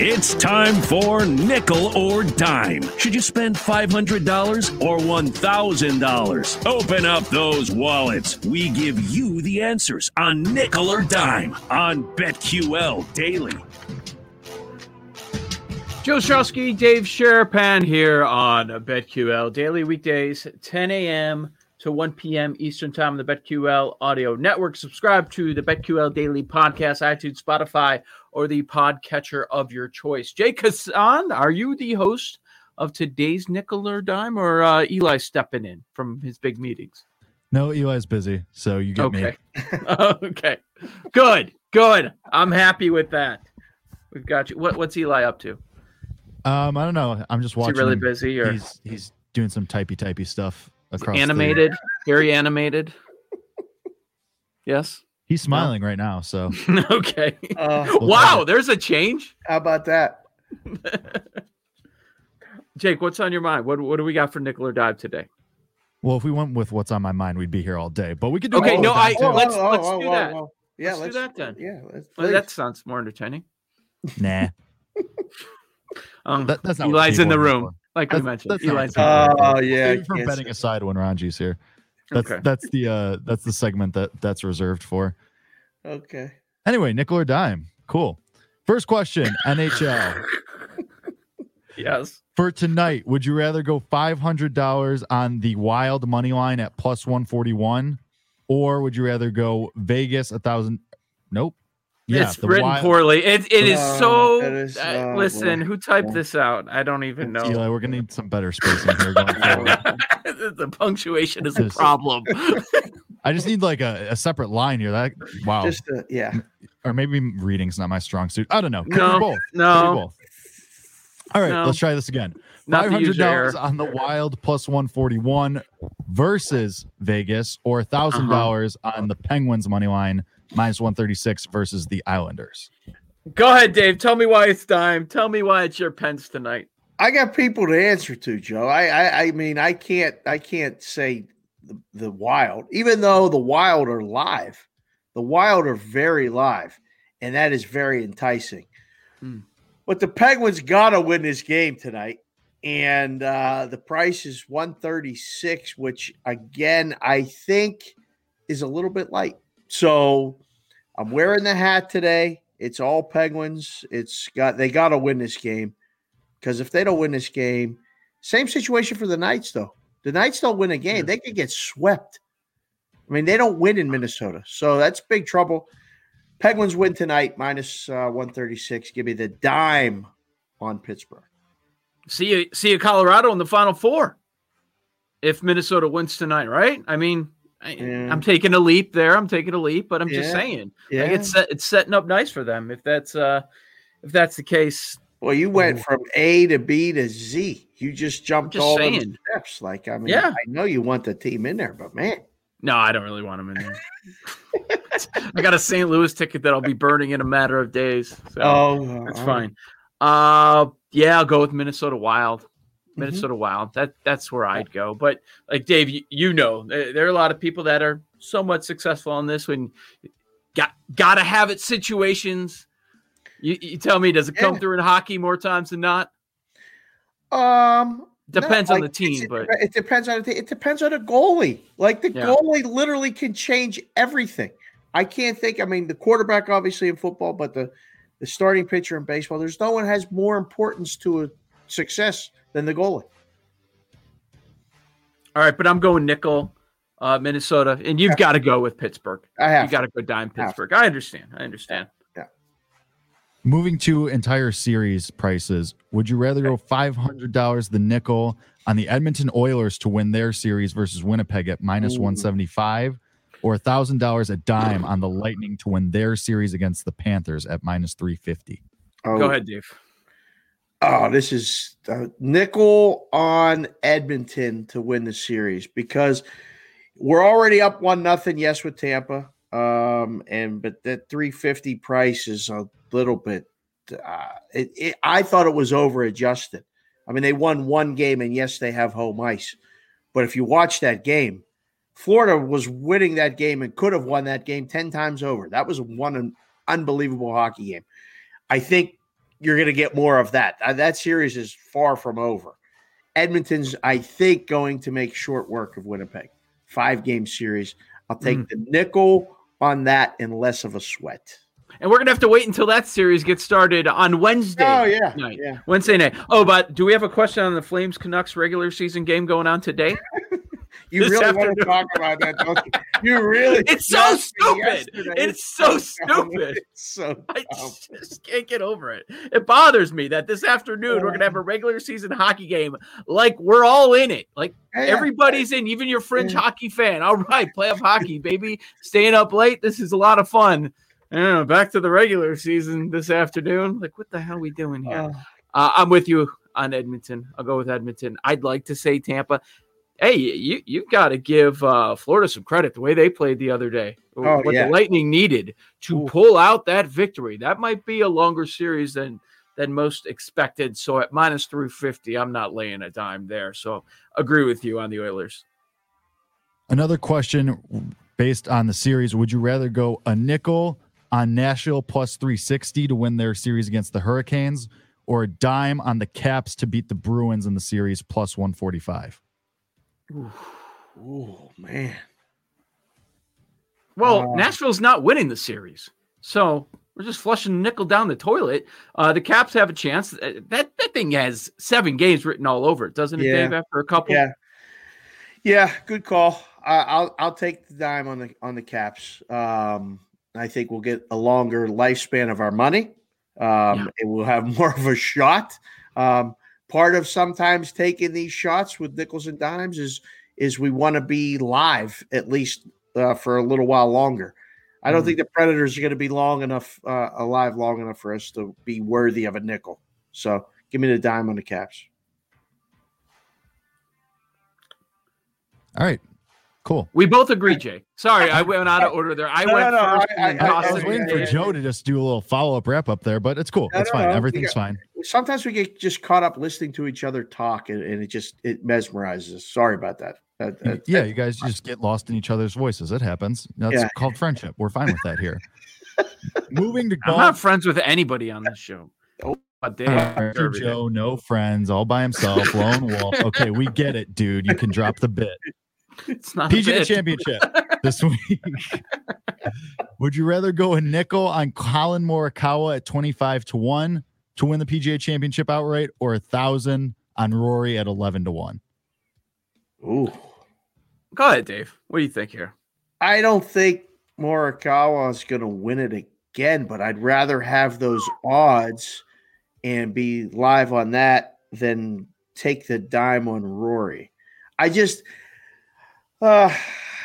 It's time for Nickel or Dime. Should you spend $500 or $1,000? Open up those wallets. We give you the answers on Nickel or Dime on BetQL Daily. Joe Ostrowski, Dave Sharapan here on BetQL Daily Weekdays, 10 a.m. to 1 p.m. Eastern Time on the BetQL Audio Network. Subscribe to the BetQL Daily Podcast, iTunes, Spotify, or the podcatcher of your choice. Jay Kassan, are you the host of today's Nickel or Dime, or uh, Eli stepping in from his big meetings? No, Eli's busy, so you get Okay. me. okay. Good. Good. I'm happy with that. We've got you. What, what's Eli up to? Um, I don't know. I'm just Is he watching. really busy or He's he's doing some typey typey stuff across. the- animated? Very animated. Yes. He's smiling right now, so okay. Uh, wow, there's a change. how about that? Jake, what's on your mind? What what do we got for nickel or dime today? well, if we went with what's on my mind, we'd be here all day. But we could do Okay, no, I- too. let's- let's do that. Yeah, Let's do that then. Yeah, let's, Well, that sounds more entertaining. nah. Um, That, that's not Eli's in the people are room, for. like we mentioned. that's Eli's what in the room. people are Oh yeah, I Save for betting aside when Ranji's here. That's Okay. that's the uh that's the segment that that's reserved for. Okay. Anyway, nickel or dime. Cool. First question, NHL. Yes. For tonight, would you rather go $500 on the wild money line at plus 141 or would you rather go Vegas a thousand? Nope. Yeah, it's written Wild- poorly. It, it is No, so. it is, uh, uh, listen, boy. who typed this out? I don't even know. Eli, we're gonna need some better spacing here going forward. the punctuation is a problem. I just need like a, a separate line here. That wow, Just uh, yeah. or maybe reading's not my strong suit. I don't know. Could be No, both. Could be no. both. All right, No. let's try this again. Not Five the hundred user error. dollars on the Wild plus one forty one versus Vegas, or thousand dollars Uh-huh. on the Penguins money line minus one thirty six versus the Islanders. Go ahead, Dave. Tell me why it's dime. Tell me why it's your pence tonight. I got people to answer to, Joe. I, I, I mean, I can't, I can't say the, the Wild, even though the Wild are live. The Wild are very live, and that is very enticing. Hmm. But the Penguins got to win this game tonight, and uh, the price is one thirty six, which again I think is a little bit light. So I'm wearing the hat today. It's all Penguins. It's got they got to win this game because if they don't win this game, same situation for the Knights though. The Knights don't win a game, they could get swept. I mean, they don't win in Minnesota, so that's big trouble. Penguins win tonight, minus uh, one thirty six. Give me the dime on Pittsburgh. See you, see you, Colorado in the final four. If Minnesota wins tonight, right? I mean, I, Yeah. I'm taking a leap there. I'm taking a leap, but I'm just saying, Yeah. like it's it's setting up nice for them. If that's uh, if that's the case, well, you went from A to B to Z. You just jumped just all saying. steps. Like I mean, Yeah. I know you want the team in there, but man, no, I don't really want them in there. I got a St. Louis ticket that I'll be burning in a matter of days. So. oh, That's fine. Uh yeah, I'll go with Minnesota Wild. Mm-hmm. Minnesota Wild. That that's where I'd go. But like Dave, you, you know, there, are a lot of people that are somewhat successful on this when got gotta have it situations. You, you tell me, does it come through in hockey more times than not? Um, Depends No, on the team, but it depends on the it depends on the goalie. Like the Yeah. goalie literally can change everything. I can't think. I mean, the quarterback obviously in football, but the the starting pitcher in baseball, there's no one has more importance to a success than the goalie. all right, but I'm going nickel, uh, Minnesota, and you've got to go with Pittsburgh. I have You got to go dime Have. Pittsburgh. I understand. I understand. Yeah. Moving to entire series prices, would you rather go five hundred dollars the nickel on the Edmonton Oilers to win their series versus Winnipeg at one seventy five, or thousand dollars a dime on the Lightning to win their series against the Panthers at minus three fifty? Oh, Go ahead, Dave. Oh, this is uh, nickel on Edmonton to win the series because we're already up one nothing. Yes, with Tampa, um, and but that three fifty price is a little bit. Uh, it, it, I thought it was over adjusted. I mean, they won one game, and yes, they have home ice. But if you watch that game, Florida was winning that game and could have won that game ten times over. That was one unbelievable hockey game. I think you're going to get more of that. Uh, that series is far from over. Edmonton's, I think, going to make short work of Winnipeg. Five game series. I'll take Mm. the nickel on that and less of a sweat. And we're gonna have to wait until that series gets started on Wednesday. Oh yeah, night. yeah. Wednesday night. Oh, but do we have a question on the Flames Canucks regular season game going on today? You This really want to talk about that, don't you? Really. It's so stupid. It's so stupid. It's so I just can't get over it. It bothers me that this afternoon we're gonna have a regular season hockey game like we're all in it. Like Yeah, everybody's in, even your fringe Yeah. hockey fan. All right, playoff hockey, baby. Staying up late. This is a lot of fun. I know, back to the regular season this afternoon. Like, what the hell are we doing here? Uh, Uh, I'm with you on Edmonton. I'll go with Edmonton. I'd like to say Tampa. Hey, you you got to give uh, Florida some credit the way they played the other day. Oh, what yeah. the Lightning needed to Ooh. pull out that victory. That might be a longer series than than most expected. So at minus 350, I'm not laying a dime there. So agree with you on the Oilers. Another question based on the series: Would you rather go a nickel on Nashville plus three sixty to win their series against the Hurricanes, or a dime on the Caps to beat the Bruins in the series plus one forty five? Oh man. Well, Uh, Nashville's not winning the series, so we're just flushing nickel down the toilet. Uh, the Caps have a chance. Uh, That that thing has seven games written all over it, doesn't it, Yeah. Dave? After a couple, Yeah. Yeah, good call. I I'll I'll take the dime on the on the caps. Um, I think we'll get a longer lifespan of our money. Um, Yeah. and we'll have more of a shot. Um, part of sometimes taking these shots with nickels and dimes is is we want to be live at least uh, for a little while longer. I don't Mhm. think the Predators are going to be long enough uh, alive long enough for us to be worthy of a nickel. So give me the dime on the caps. All right, cool. we both agree, Jay. Sorry, I went out of order there. I No, went no, no, first. I- and I, I was waiting and for Joe to just do a little follow up wrap up there, but it's cool. It's fine. no, we Everything's fine. sometimes we get just caught up listening to each other talk and, and it just it mesmerizes us. Sorry about that. That- that- yeah, you guys just get lost in each other's voices. It happens. That's Yeah. called friendship. We're fine with that here. Moving to I'm not friends with anybody on this show. Oh. But Dave, Arthur Derby. Joe, no friends, all by himself, lone wolf. Okay, we get it, dude. You can drop the bit. It's not PGA bit. Championship this week. Would you rather go a nickel on Collin Morikawa at 25 to 1 to win the PGA Championship outright or a thousand on Rory at 11 to 1? Ooh. Go ahead, Dave. What do you think here? I don't think Morikawa is going to win it again, but I'd rather have those odds and be live on that than take the dime on Rory. I just, uh,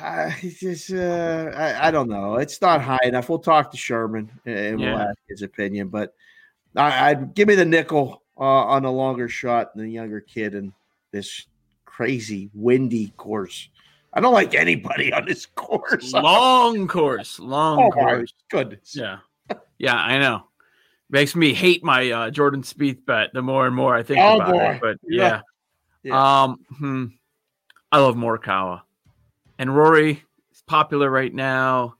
I just, uh, I, I don't know. It's not high enough. We'll talk to Sherman and we'll ask his opinion, but I, I'd give me the nickel uh, on a longer shot than the younger kid in this crazy windy course. I don't like anybody on this course. Long course, long Oh course. goodness. Yeah, yeah, I know. Makes me hate my uh, Jordan Spieth bet the more and more I think Oh, about boy. it. But Yeah. yeah, um, hmm, I love Morikawa, and Rory is popular right now.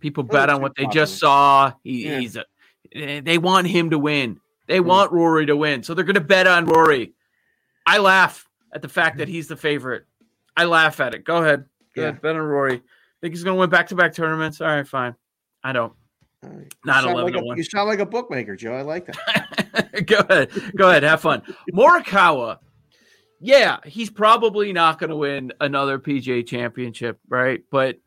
People bet on what they just saw. He, Yeah. He's a, eh, they want him to win. They Mm. want Rory to win, so they're going to bet on Rory. I laugh at the fact that he's the favorite. I laugh at it. Go ahead. Go Yeah. ahead. Bet on Rory. Think he's going to win back to back tournaments? All right, fine. I don't. Right. Not 11 like to a, one. You sound like a bookmaker, Joe. I like that. Go ahead. Go ahead. Have fun. Morikawa. Yeah, he's probably not going to win another PGA championship, right? But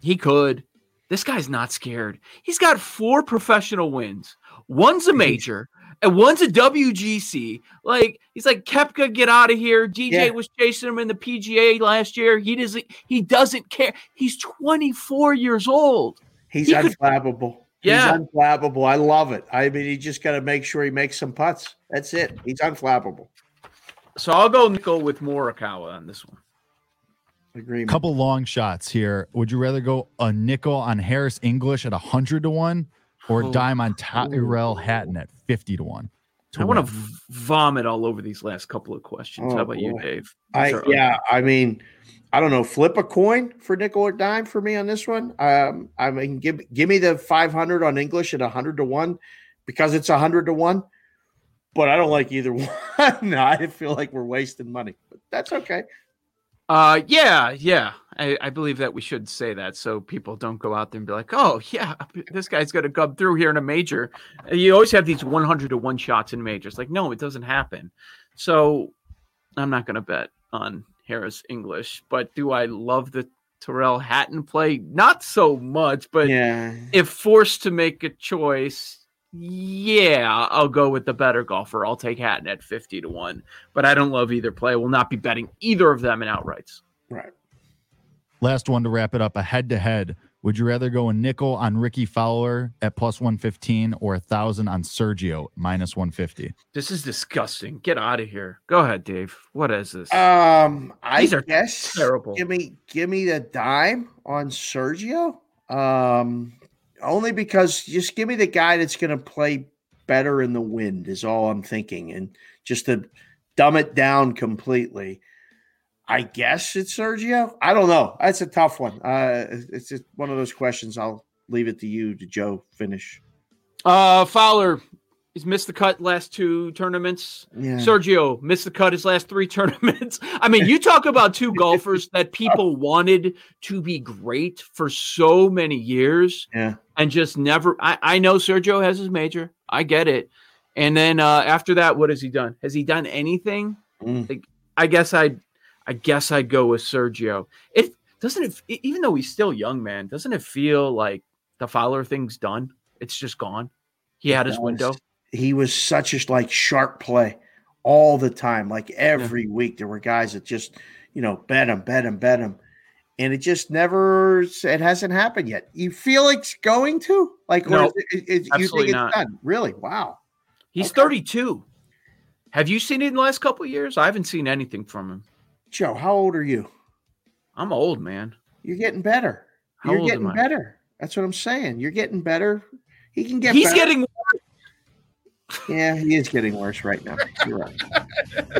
he could. This guy's not scared. He's got four professional wins. One's a major and one's a WGC. Like he's like Koepka, get out of here. DJ Yeah. was chasing him in the PGA last year. He doesn't. He doesn't care. He's 24 years old. He's He could- unflappable. Yeah. He's unflappable. I love it. I mean, he just got to make sure he makes some putts. That's it. He's unflappable. So I'll go nickel with Morikawa on this one. Agreement. Couple long shots here. Would you rather go a nickel on Harris English at 100 to 1 or a Oh. dime on Tyrrell Hatton at 50 to 1? I want to vomit all over these last couple of questions. Oh, How about you. Dave? I These yeah. I mean, I don't know. Flip a coin for nickel or dime for me on this one. Um, I mean, give give me the five hundred on English at hundred to one because it's hundred to one. But I don't like either one. no, I feel like we're wasting money, but that's okay. Uh, yeah, yeah. I, I believe that we should say that so people don't go out there and be like, "Oh, yeah, this guy's going to come through here in a major." You always have these 100 to one shots in majors. Like, no, it doesn't happen. So, I'm not going to bet on Harris English. But do I love the Tyrrell Hatton play? Not so much. But Yeah. if forced to make a choice, yeah, I'll go with the better golfer. I'll take Hatton at 50 to 1. But I don't love either play. I will not be betting either of them in outrights. Right. Last one to wrap it up a head to head. Would you rather go a nickel on Rickie Fowler at plus 115 or a thousand on Sergio minus 150? This is disgusting. Get out of here. Go ahead, Dave. What is this? Um, I These are guess terrible. Give me, give me the dime on Sergio. Um, only because just give me the guy that's going to play better in the wind is all I'm thinking, and just to dumb it down completely. I guess it's Sergio. I don't know. That's a tough one. Uh, it's just one of those questions. I'll leave it to you, to Joe, finish. Uh, Fowler, he's missed the cut last two tournaments. Yeah. Sergio missed the cut his last three tournaments. I mean, you talk about two golfers that people wanted to be great for so many years Yeah. And just never. I, I know Sergio has his major. I get it. And then uh, after that, what has he done? Has he done anything? Mm. I guess I'd, I guess I'd go with Sergio. It doesn't it, even though he's still young, man. Doesn't it feel like the Fowler thing's done? It's just gone. He had his window. He was such a like sharp play all the time. Like every week, there were guys that just, you know, bet him, bet him, bet him. And it just never, it hasn't happened yet. You feel like it's going to? Like, No, is it, it, it- you think it's not. done? Really? Wow. He's Okay. 32. Have you seen it in the last couple of years? I haven't seen anything from him. Joe, how old are you? I'm old, man. You're getting better. How You're getting better. That's what I'm saying. You're getting better. He can get He's better. getting worse. yeah, he is getting worse right now. You're right.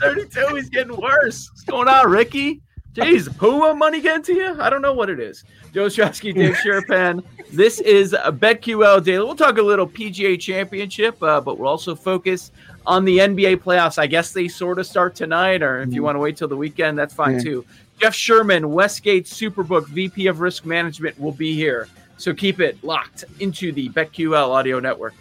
32. He's getting worse. What's going on, Rickie? Jeez, Puma money getting to you? I don't know what it is. Joe Ostrowski, Dave Sharapan. This is a BetQL Daily. We'll talk a little PGA Championship, uh, but we'll also focus on the NBA playoffs. I guess they sort of start tonight, or if you Mhm. want to wait till the weekend, that's fine Yeah. too. Jeff Sherman, Westgate Superbook VP of Risk Management, will be here. So keep it locked into the BetQL Audio Network.